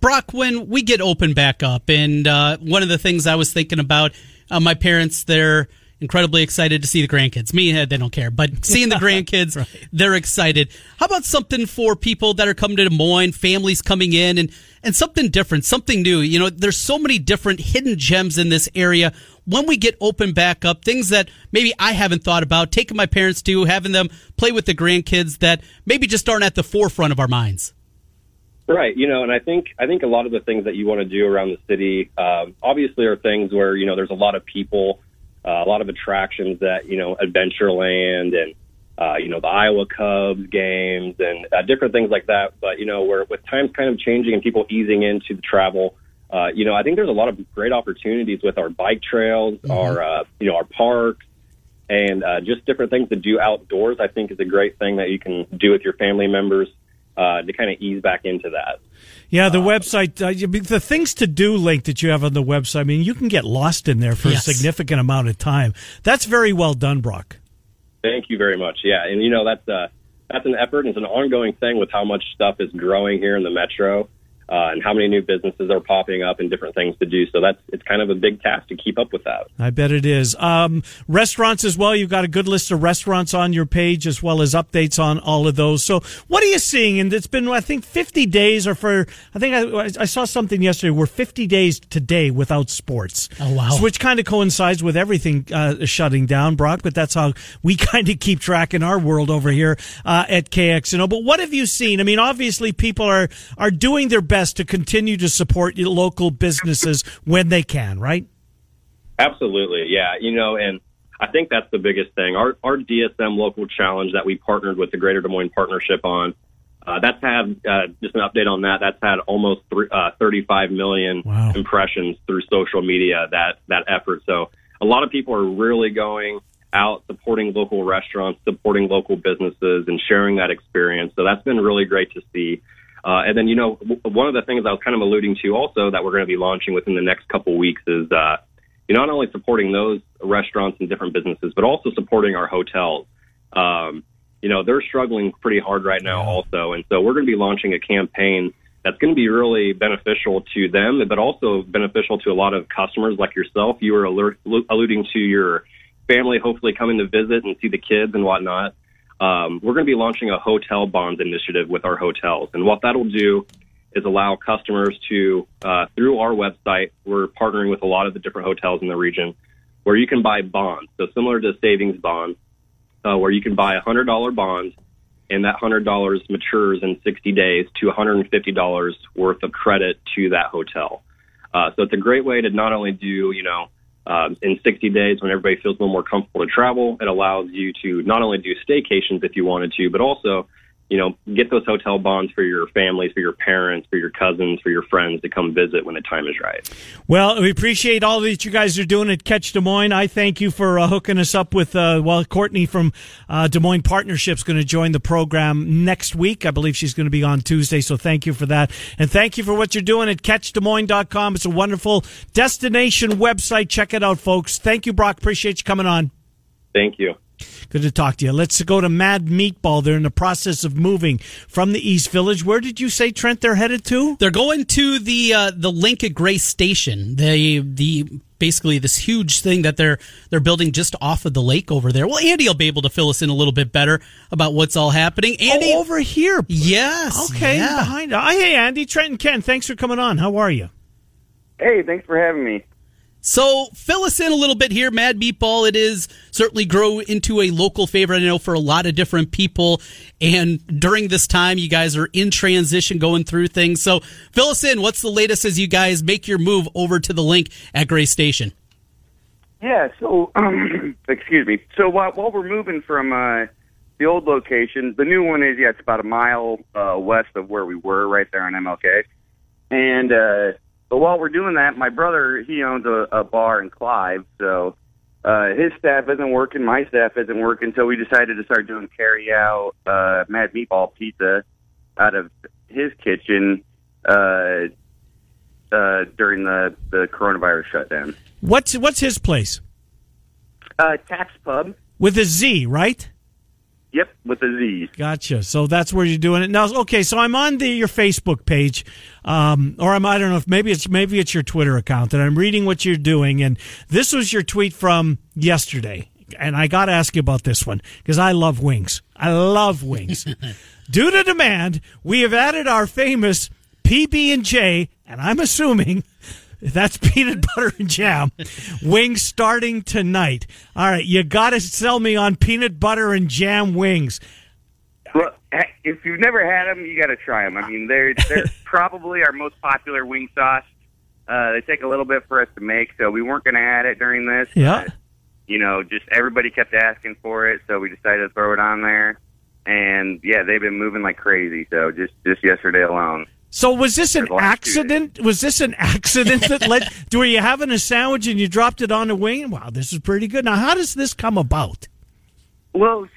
Brock, when we get open back up, and uh, one of the things I was thinking about, uh, my parents, they're incredibly excited to see the grandkids. Me, they don't care, but seeing the grandkids, right. they're excited. How about something for people that are coming to Des Moines, families coming in, and and something different, something new? You know, there's so many different hidden gems in this area. When we get open back up, things that maybe I haven't thought about, taking my parents to, having them play with the grandkids that maybe just aren't at the forefront of our minds. Right. You know, and I think I think a lot of the things that you want to do around the city, uh, obviously, are things where you know there's a lot of people, uh, a lot of attractions that you know Adventureland and uh, you know the Iowa Cubs games and uh, different things like that. But you know, where with times kind of changing and people easing into the travel, uh, you know, I think there's a lot of great opportunities with our bike trails, mm-hmm. our uh, you know our parks, and uh, just different things to do outdoors. I think is a great thing that you can do with your family members uh, to kind of ease back into that. Yeah, the uh, website, uh, the things to do link that you have on the website. I mean, you can get lost in there for yes. a significant amount of time. That's very well done, Brock. Thank you very much. Yeah, and you know that's uh, that's an effort. It's an ongoing thing with how much stuff is growing here in the metro uh, and how many new businesses are popping up and different things to do. So that's it's kind of a big task to keep up with that. I bet it is. Um, restaurants as well. You've got a good list of restaurants on your page as well as updates on all of those. So what are you seeing? And it's been I think 50 days or for I think I, I saw something yesterday. We're 50 days today without sports. Oh wow! So, which kind of coincides with everything uh, shutting down, Brock. But that's how we kind of keep track in our world over here uh, at KXNO. But what have you seen? I mean, obviously people are are doing their best best to continue to support your local businesses when they can, right? Absolutely, yeah. You know, and I think that's the biggest thing. Our our DSM local challenge that we partnered with the Greater Des Moines Partnership on. Uh, that's had uh, just an update on that. That's had almost three, uh, 35 million wow. impressions through social media. That that effort. So a lot of people are really going out supporting local restaurants, supporting local businesses, and sharing that experience. So that's been really great to see. Uh, and then, you know, w- one of the things I was kind of alluding to also that we're going to be launching within the next couple weeks is, uh, you know, not only supporting those restaurants and different businesses, but also supporting our hotels. Um, you know, they're struggling pretty hard right now also. And so we're going to be launching a campaign that's going to be really beneficial to them, but also beneficial to a lot of customers like yourself. You were alert, alluding to your family hopefully coming to visit and see the kids and whatnot um, we're going to be launching a hotel bonds initiative with our hotels. And what that'll do is allow customers to, uh, through our website, we're partnering with a lot of the different hotels in the region where you can buy bonds. So similar to savings bond, uh, where you can buy a hundred dollar bond and that hundred dollars matures in 60 days to $150 worth of credit to that hotel. Uh, so it's a great way to not only do, you know, um, in 60 days when everybody feels a little more comfortable to travel. It allows you to not only do staycations if you wanted to, but also you know, get those hotel bonds for your families, for your parents, for your cousins, for your friends to come visit when the time is right. Well, we appreciate all that you guys are doing at Catch Des Moines. I thank you for uh, hooking us up with, uh, well, Courtney from uh, Des Moines Partnership's going to join the program next week. I believe she's going to be on Tuesday, so thank you for that. And thank you for what you're doing at CatchDesMoines.com. It's a wonderful destination website. Check it out, folks. Thank you, Brock. Appreciate you coming on. Thank you. Good to talk to you. Let's go to Mad Meatball. They're in the process of moving from the East Village. Where did you say, Trent? They're headed to? They're going to the uh, the Link at Gray's Station. The the basically this huge thing that they're they're building just off of the lake over there. Well, Andy will be able to fill us in a little bit better about what's all happening. Andy, oh, over here. Yes. Okay. Yeah. Behind. Uh, hey, Andy, Trent, and Ken. Thanks for coming on. How are you? Hey, thanks for having me. So fill us in a little bit here. Mad Meatball, it is certainly grow into a local favorite. I know for a lot of different people. And during this time, you guys are in transition, going through things. So fill us in. What's the latest as you guys make your move over to the link at Gray Station? Yeah. So, um, excuse me. So while, while we're moving from uh, the old location. The new one is yeah, it's about a mile uh, west of where we were, right there on MLK. And uh, but while we're doing that, my brother he owns a, a bar in Clive, so uh, his staff isn't working, my staff isn't working, so we decided to start doing carry out uh, Mad Meatball Pizza out of his kitchen uh, uh, during the the coronavirus shutdown. What's what's his place? Uh, Taps Pub with a Z, right? Yep, with a Z. Gotcha. So that's where you're doing it now. Okay, so I'm on the your Facebook page, um, or I'm I don't know if maybe it's maybe it's your Twitter account, and I'm reading what you're doing. And this was your tweet from yesterday, and I got to ask you about this one because I love wings. I love wings. Due to demand, we have added our famous PB and J, and I'm assuming that's peanut butter and jam. wings starting tonight. All right, you got to sell me on peanut butter and jam wings. Well, if you've never had them, you got to try them. I mean, they're they're probably our most popular wing sauce. Uh, they take a little bit for us to make, so we weren't going to add it during this. Yeah. But, you know, just everybody kept asking for it, so we decided to throw it on there. And yeah, they've been moving like crazy. So just just yesterday alone. So was this an accident? Was this an accident that led? Do you having a sandwich and you dropped it on the wing? Wow, this is pretty good. Now, how does this come about? Well,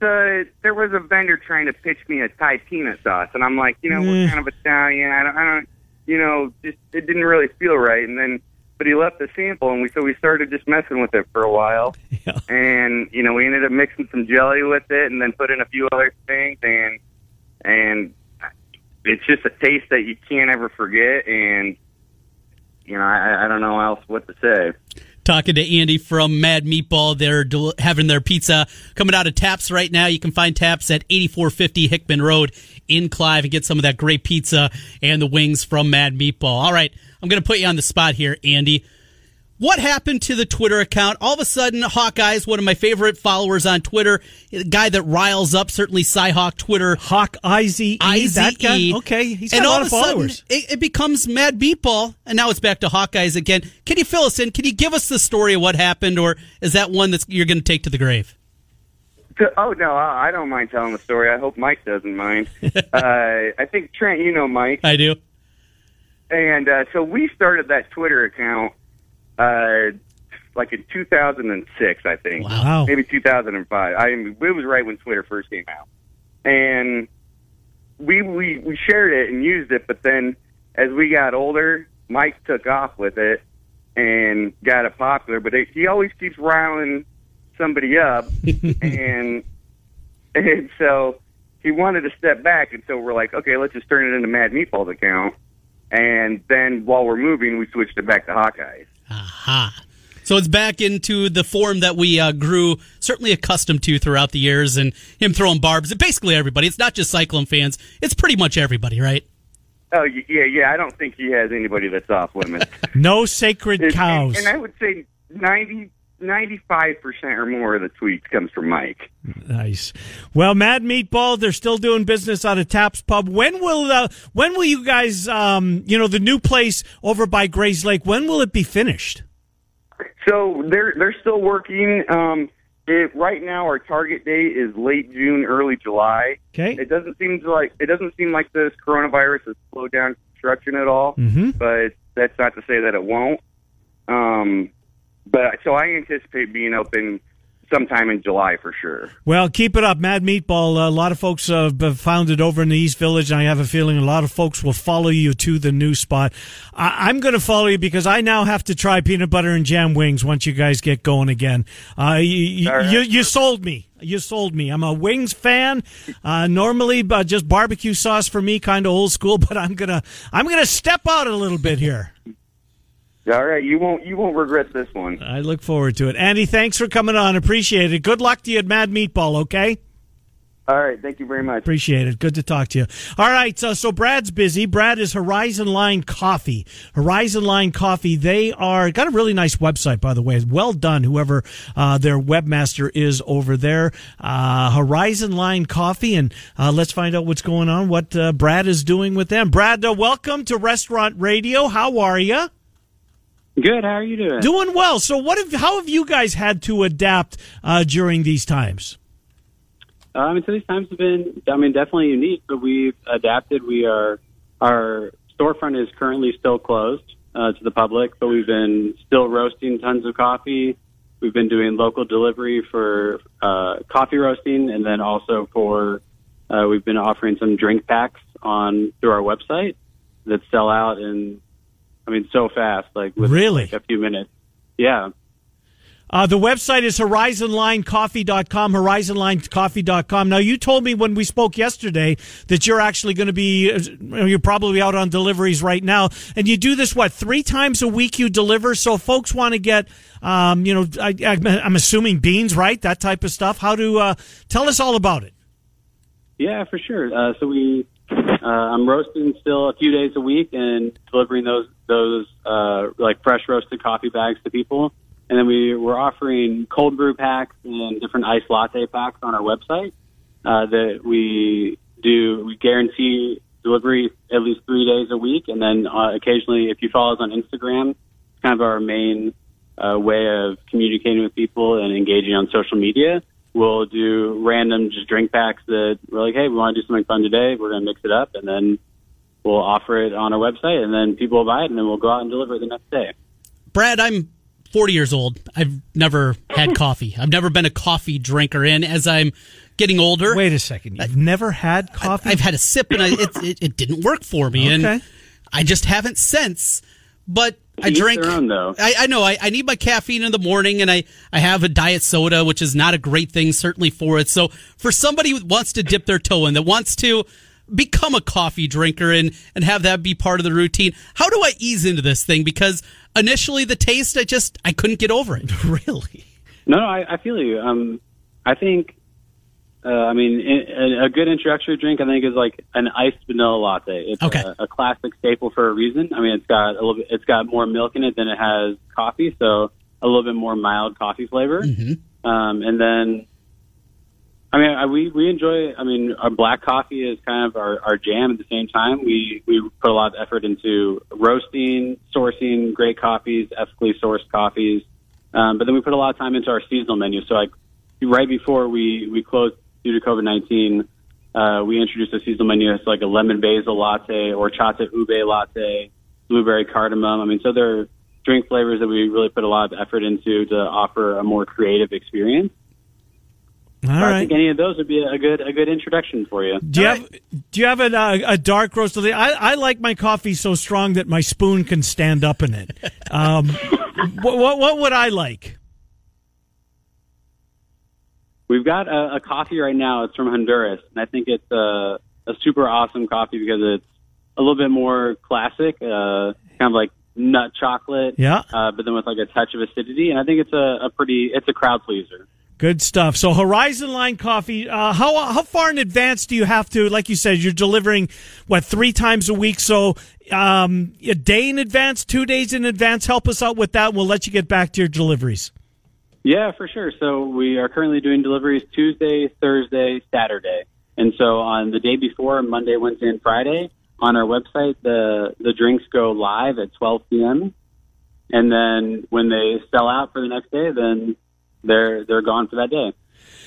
the, there was a vendor trying to pitch me a Thai peanut sauce, and I'm like, you know, we're mm. kind of Italian? I don't, I don't, you know, just it didn't really feel right. And then, but he left the sample, and we so we started just messing with it for a while. Yeah. And you know, we ended up mixing some jelly with it, and then put in a few other things, and and it's just a taste that you can't ever forget. And you know, I, I don't know else what to say. Talking to Andy from Mad Meatball. They're del- having their pizza coming out of Taps right now. You can find Taps at 8450 Hickman Road in Clive and get some of that great pizza and the wings from Mad Meatball. All right, I'm going to put you on the spot here, Andy. What happened to the Twitter account? All of a sudden, Hawkeye's one of my favorite followers on Twitter. A guy that riles up certainly Cyhawk Twitter. Hawk IZE, that guy? Okay, he's got and a lot of of a sudden, followers. It, it becomes Mad Meatball, and now it's back to Hawkeyes again. Can you fill us in? Can you give us the story of what happened, or is that one that you're going to take to the grave? Oh no, I I don't mind telling the story. I hope Mike doesn't mind. uh, I think Trent, you know Mike, I do. and uh, so we started that Twitter account uh, like in 2006, I think, Wow. maybe 2005. I it was right when Twitter first came out, and we we we shared it and used it. But then as we got older, Mike took off with it and got it popular. But it, he always keeps riling somebody up, and and so he wanted to step back, and so we're like, okay, let's just turn it into Mad Meatballs account. And then while we're moving, we switched it back to Hawkeyes. Aha. So it's back into the form that we uh, grew certainly accustomed to throughout the years, and him throwing barbs. at Basically, everybody. It's not just Cyclone fans. It's pretty much everybody, right? Oh yeah, yeah. I don't think he has anybody that's off limits. No sacred And- cows. And, I would say 90, 95 percent or more of the tweets comes from Mike. Nice. Well, Mad Meatball, they're still doing business out of Taps Pub. When will uh, when will you guys, um, you know, the new place over by Grays Lake? When will it be finished? So they're they're still working. Um, it, right now, our target date is late June, early July. Okay. It doesn't seem to like it doesn't seem like this coronavirus has slowed down construction at all. Mm-hmm. But that's not to say that it won't. Um, but so I anticipate being open sometime in July for sure. Well, keep it up, Mad Meatball. a lot of folks uh, have found it over in the East Village, and I have a feeling a lot of folks will follow you to the new spot. I- I'm going to follow you because I now have to try peanut butter and jam wings once you guys get going again. Uh, you, right. you, you sold me. You sold me. I'm a wings fan. Uh, normally, uh, just barbecue sauce for me, kind of old school. But I'm gonna, I'm gonna step out a little bit here. All right, you won't you won't regret this one. I look forward to it. Andy, thanks for coming on. Appreciate it. Good luck to you at Mad Meatball. Okay. All right, thank you very much. Appreciate it. Good to talk to you. All right. So, so Brad's busy. Brad is Horizon Line Coffee. Horizon Line Coffee. They are got a really nice website, by the way. Well done, whoever uh, their webmaster is over there. Uh, Horizon Line Coffee, and uh, let's find out what's going on. What uh, Brad is doing with them. Brad, uh, welcome to Restaurant Radio. How are you? Good. How are you doing? Doing well. So, what have how have you guys had to adapt uh, during these times? I so these times have been, I mean, definitely unique, but we've adapted. We are, our storefront is currently still closed uh, to the public, but we've been still roasting tons of coffee. We've been doing local delivery for uh, coffee roasting, and then also for uh, we've been offering some drink packs on through our website that sell out in, I mean, so fast, like within really like a few minutes. Yeah. Uh, the website is horizonlinecoffee.com, horizonlinecoffee.com. Now, you told me when we spoke yesterday that you're actually going to be, uh, you're probably out on deliveries right now. And you do this, what, three times a week you deliver? So folks want to get, um, you know, I, am assuming beans, right? That type of stuff. How to, uh, tell us all about it. Yeah, for sure. Uh, so we, uh, I'm roasting still a few days a week and delivering those, those, uh, like fresh roasted coffee bags to people. And then we were offering cold brew packs and different iced latte packs on our website uh, that we do. We guarantee delivery at least three days a week, and then uh, occasionally, if you follow us on Instagram, it's kind of our main uh, way of communicating with people and engaging on social media. We'll do random just drink packs that we're like, hey, we want to do something fun today. We're going to mix it up, and then we'll offer it on our website, and then people will buy it, and then we'll go out and deliver it the next day. Brad, I'm 40 years old. I've never had coffee. I've never been a coffee drinker. And as I'm getting older. Wait a second. You've I, never had coffee? I, have had a sip and I, it, it, it, didn't work for me. Okay. And I just haven't since. But I drink. Own, though. I, I know. I, I need my caffeine in the morning, and I, I have a diet soda, which is not a great thing, certainly for it. So, for somebody who wants to dip their toe in, that wants to become a coffee drinker and, and have that be part of the routine, how do I ease into this thing? Because initially the taste, I just I couldn't get over it. really? No, no, I, I feel you. Um, I think, uh, I mean, in, a good introductory drink, I think, is like an iced vanilla latte. It's okay. a, a classic staple for a reason. I mean, it's got a little bit, it's got more milk in it than it has coffee, so a little bit more mild coffee flavor. Mm-hmm. Um, and then I mean, I, we we enjoy. I mean, our black coffee is kind of our, our jam. At the same time, we we put a lot of effort into roasting, sourcing great coffees, ethically sourced coffees. Um, but then we put a lot of time into our seasonal menu. So, like right before we we closed due to COVID nineteen, uh, we introduced a seasonal menu that's like a lemon basil latte or chata ube latte, blueberry cardamom. I mean, so there are drink flavors that we really put a lot of effort into to offer a more creative experience. All right. I think any of those would be a good a good introduction for you. Do you have Do you have a, uh, a dark roast? I I like my coffee so strong that my spoon can stand up in it. Um, what, what, what would I like? We've got a, a, coffee right now. It's from Honduras, and I think it's a, a super awesome coffee because it's a little bit more classic, uh, kind of like nut chocolate. Yeah. Uh, but then with like a touch of acidity, and I think it's a, a pretty it's a crowd pleaser. Good stuff. So Horizon Line Coffee, uh, how how far in advance do you have to? Like you said, you're delivering what three times a week. So um, a day in advance, two days in advance. Help us out with that. We'll let you get back to your deliveries. Yeah, for sure. So we are currently doing deliveries Tuesday, Thursday, Saturday, and so on the day before, Monday, Wednesday, and Friday, on our website, the the drinks go live at 12 p.m. And then when they sell out for the next day, then they're they're gone for that day.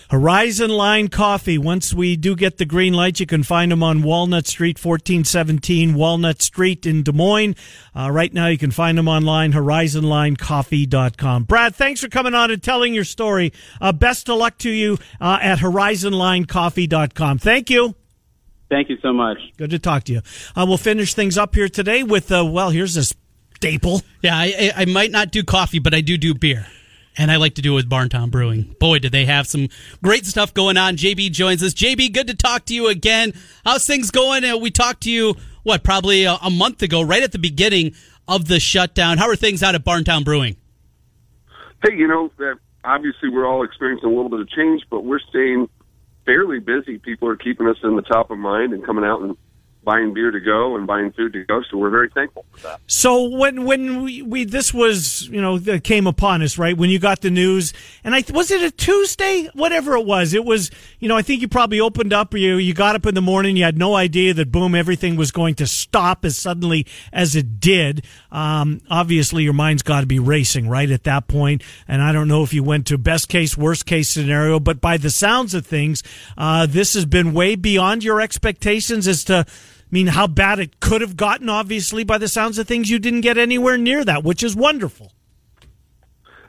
Horizon Line Coffee. Once we do get the green light, you can find them on Walnut Street, 1417 Walnut Street in Des Moines. Uh, right now, you can find them online, horizonlinecoffee.com. Brad, thanks for coming on and telling your story. Uh, best of luck to you uh, at horizonlinecoffee.com. Thank you. Thank you so much. Good to talk to you. Uh, we'll finish things up here today with, uh, well, here's this staple. Yeah, I, I might not do coffee, but I do do beer and I like to do it with Barntown Brewing. Boy, did they have some great stuff going on. JB joins us. JB, good to talk to you again. How's things going? Uh, we talked to you, what, probably a, a, month ago, right at the beginning of the shutdown. How are things out at Barntown Brewing? Hey, you know, obviously we're all experiencing a little bit of change, but we're staying fairly busy. People are keeping us in the top of mind and coming out and buying beer to go and buying food to go. So we're very thankful for that. So when when we, we this was you know that came upon us right when you got the news and I was it a Tuesday whatever it was it was you know I think you probably opened up you you got up in the morning you had no idea that boom everything was going to stop as suddenly as it did. Um, obviously your mind's got to be racing right at that point and I don't know if you went to best case worst case scenario but by the sounds of things uh, this has been way beyond your expectations as to mean, how bad it could have gotten, obviously, by the sounds of things, you didn't get anywhere near that, which is wonderful.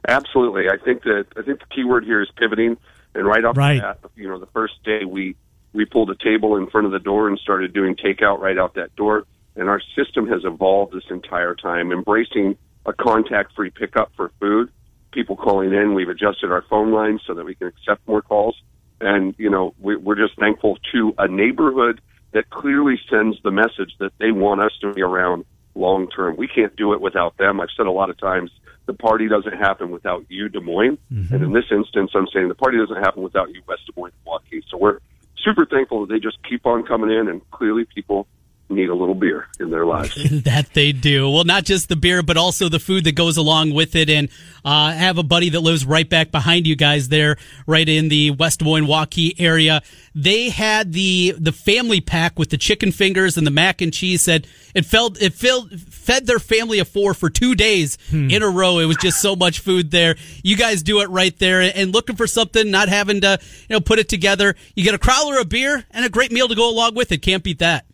Absolutely. I think that I think the key word here is pivoting. And right off right. the bat, you know, the first day we we pulled a table in front of the door and started doing takeout right out that door. And our system has evolved this entire time, embracing a contact free pickup for food. People calling in, we've adjusted our phone lines so that we can accept more calls. And, you know, we, we're just thankful to a neighborhood that clearly sends the message that they want us to be around long term. We can't do it without them. I've said a lot of times the party doesn't happen without you, Des Moines. Mm-hmm. And in this instance, I'm saying the party doesn't happen without you, West Des Moines, Milwaukee. So we're super thankful that they just keep on coming in and clearly people need a little beer in their lives. that they do. Well, not just the beer, but also the food that goes along with it. And uh, have a buddy that lives right back behind you guys there, right in the West Des Moines Waukee area. They had the the family pack with the chicken fingers and the mac and cheese. Said it felt it filled fed their family of four for two days hmm. in a row. It was just so much food there. You guys do it right there, and looking for something, not having to you know put it together. You get a crowler of beer and a great meal to go along with it. Can't beat that.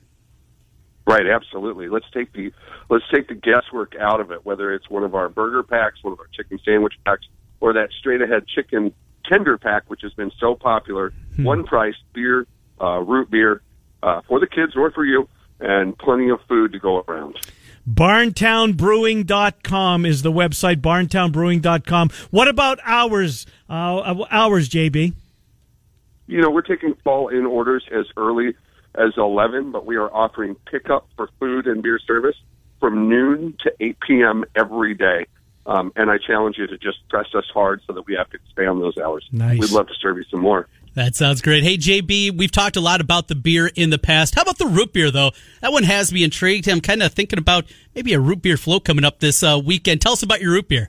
Right, absolutely. Let's take the let's take the guesswork out of it. Whether it's one of our burger packs, one of our chicken sandwich packs, or that straight ahead chicken tender pack, which has been so popular. Hmm. One price, beer, uh, root beer, uh, for the kids or for you, and plenty of food to go around. Barntownbrewing.com is the website, barntownbrewing.com. What about hours, uh, hours, JB? You know, we're taking fall in orders as early as 11, but we are offering pickup for food and beer service from noon to 8 p.m. every day. Um, and I challenge you to just press us hard so that we have to expand those hours. Nice. We'd love to serve you some more. That sounds great. Hey, JB, we've talked a lot about the beer in the past. How about the root beer, though? That one has me intrigued. I'm kind of thinking about maybe a root beer float coming up this uh, weekend. Tell us about your root beer.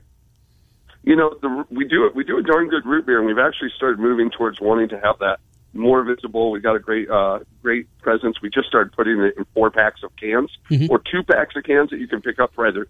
You know, the, we do we do a darn good root beer, and we've actually started moving towards wanting to have that more visible. We've got a great, uh, great presence. We just started putting it in four packs of cans mm-hmm. or two packs of cans that you can pick up for either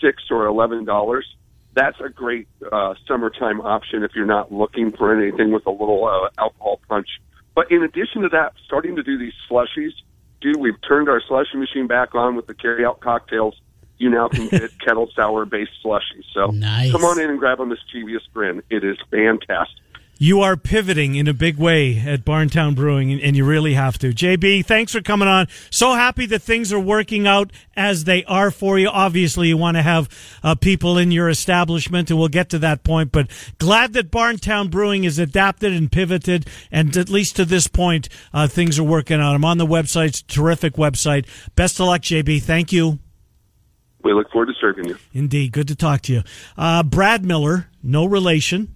six or eleven dollars. That's a great uh, summertime option if you're not looking for anything with a little uh, alcohol punch. But in addition to that, starting to do these slushies, dude, we've turned our slushy machine back on with the carry-out cocktails. You now can get kettle sour based slushies. So nice. come on in and grab a mischievous grin. It is fantastic. You are pivoting in a big way at Barntown Brewing, and you really have to. JB, thanks for coming on. So happy that things are working out as they are for you. Obviously, you want to have uh, people in your establishment, and we'll get to that point. But glad that Barntown Brewing is adapted and pivoted, and at least to this point, uh, things are working out. I'm on the website; it's terrific website. Best of luck, JB. Thank you. We look forward to serving you. Indeed, good to talk to you. Uh, Brad Miller, no relation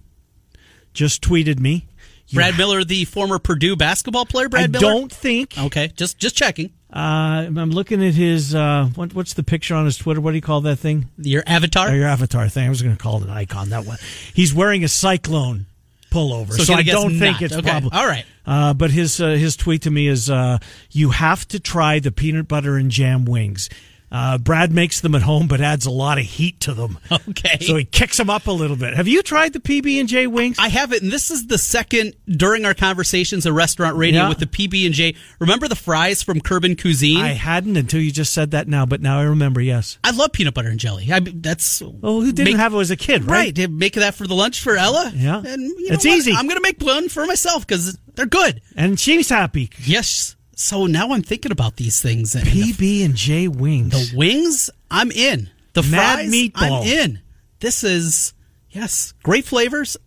just tweeted me. Brad Miller, the former Purdue basketball player. Brad I Miller. don't think. Okay, just just checking. Uh, I'm looking at his. Uh, what, what's the picture on his Twitter? What do you call that thing? Your avatar. Oh, your avatar thing. I was going to call it an icon. That one. He's wearing a cyclone pullover, so, so I don't think it's okay. probably all right. Uh, but his uh, his tweet to me is, uh, "You have to try the peanut butter and jam wings." Uh, Brad makes them at home, but adds a lot of heat to them. Okay, so he kicks them up a little bit. Have you tried the PB and J wings? I haven't, and this is the second during our conversations at Restaurant Radio yeah. with the PB and J. Remember the fries from Kerbin Cuisine? I hadn't until you just said that now, but now I remember. Yes, I love peanut butter and jelly. I, that's well, who didn't make, have it as a kid, right? Right, make that for the lunch for Ella. Yeah, and you know it's what? easy. I'm going to make one for myself because they're good, and she's happy. Yes. So now I'm thinking about these things. And PB and J wings. The wings, I'm in. The Mad fries, meatball. I'm in. This is yes, great flavors.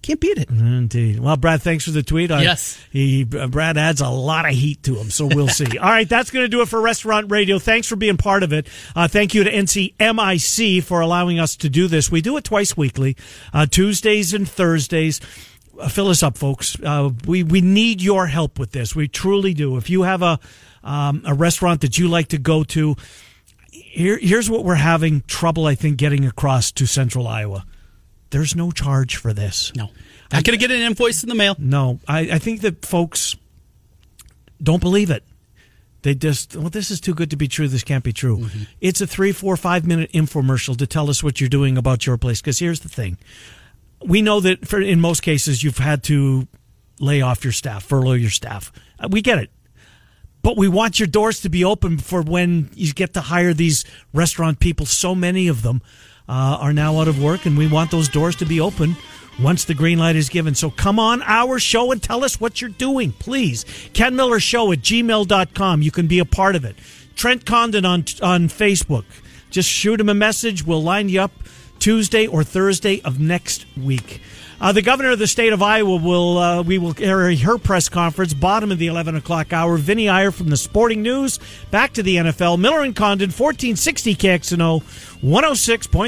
Can't beat it. Indeed. Well, Brad, thanks for the tweet. yes. He Brad adds a lot of heat to him, so we'll see. All right, that's going to do it for Restaurant Radio. Thanks for being part of it. Uh, thank you to NCMIC for allowing us to do this. We do it twice weekly, uh, Tuesdays and Thursdays fill us up, folks. Uh, we we need your help with this. We truly do. If you have a um, a restaurant that you like to go to, here here's what we're having trouble. I think getting across to Central Iowa. There's no charge for this. No, not going to get an invoice in the mail. No, I, I think that folks don't believe it. They just, well, this is too good to be true. This can't be true. Mm-hmm. It's a three, four, five minute infomercial to tell us what you're doing about your place. Because here's the thing we know that for, in most cases you've had to lay off your staff, furlough your staff. Uh, we get it. But we want your doors to be open for when you get to hire these restaurant people. So many of them uh, are now out of work, and we want those doors to be open once the green light is given. So come on our show and tell us what you're doing, please. Ken Miller Show at gmail.com. You can be a part of it. Trent Condon on, on Facebook. Just shoot him a message. We'll line you up Tuesday or Thursday of next week. Uh, the governor of the state of Iowa will uh, we will carry her press conference bottom of the eleven o'clock hour. Vinny Iyer from the Sporting News. Back to the NFL. Miller and Condon, fourteen sixty KXNO, one hundred oh six point.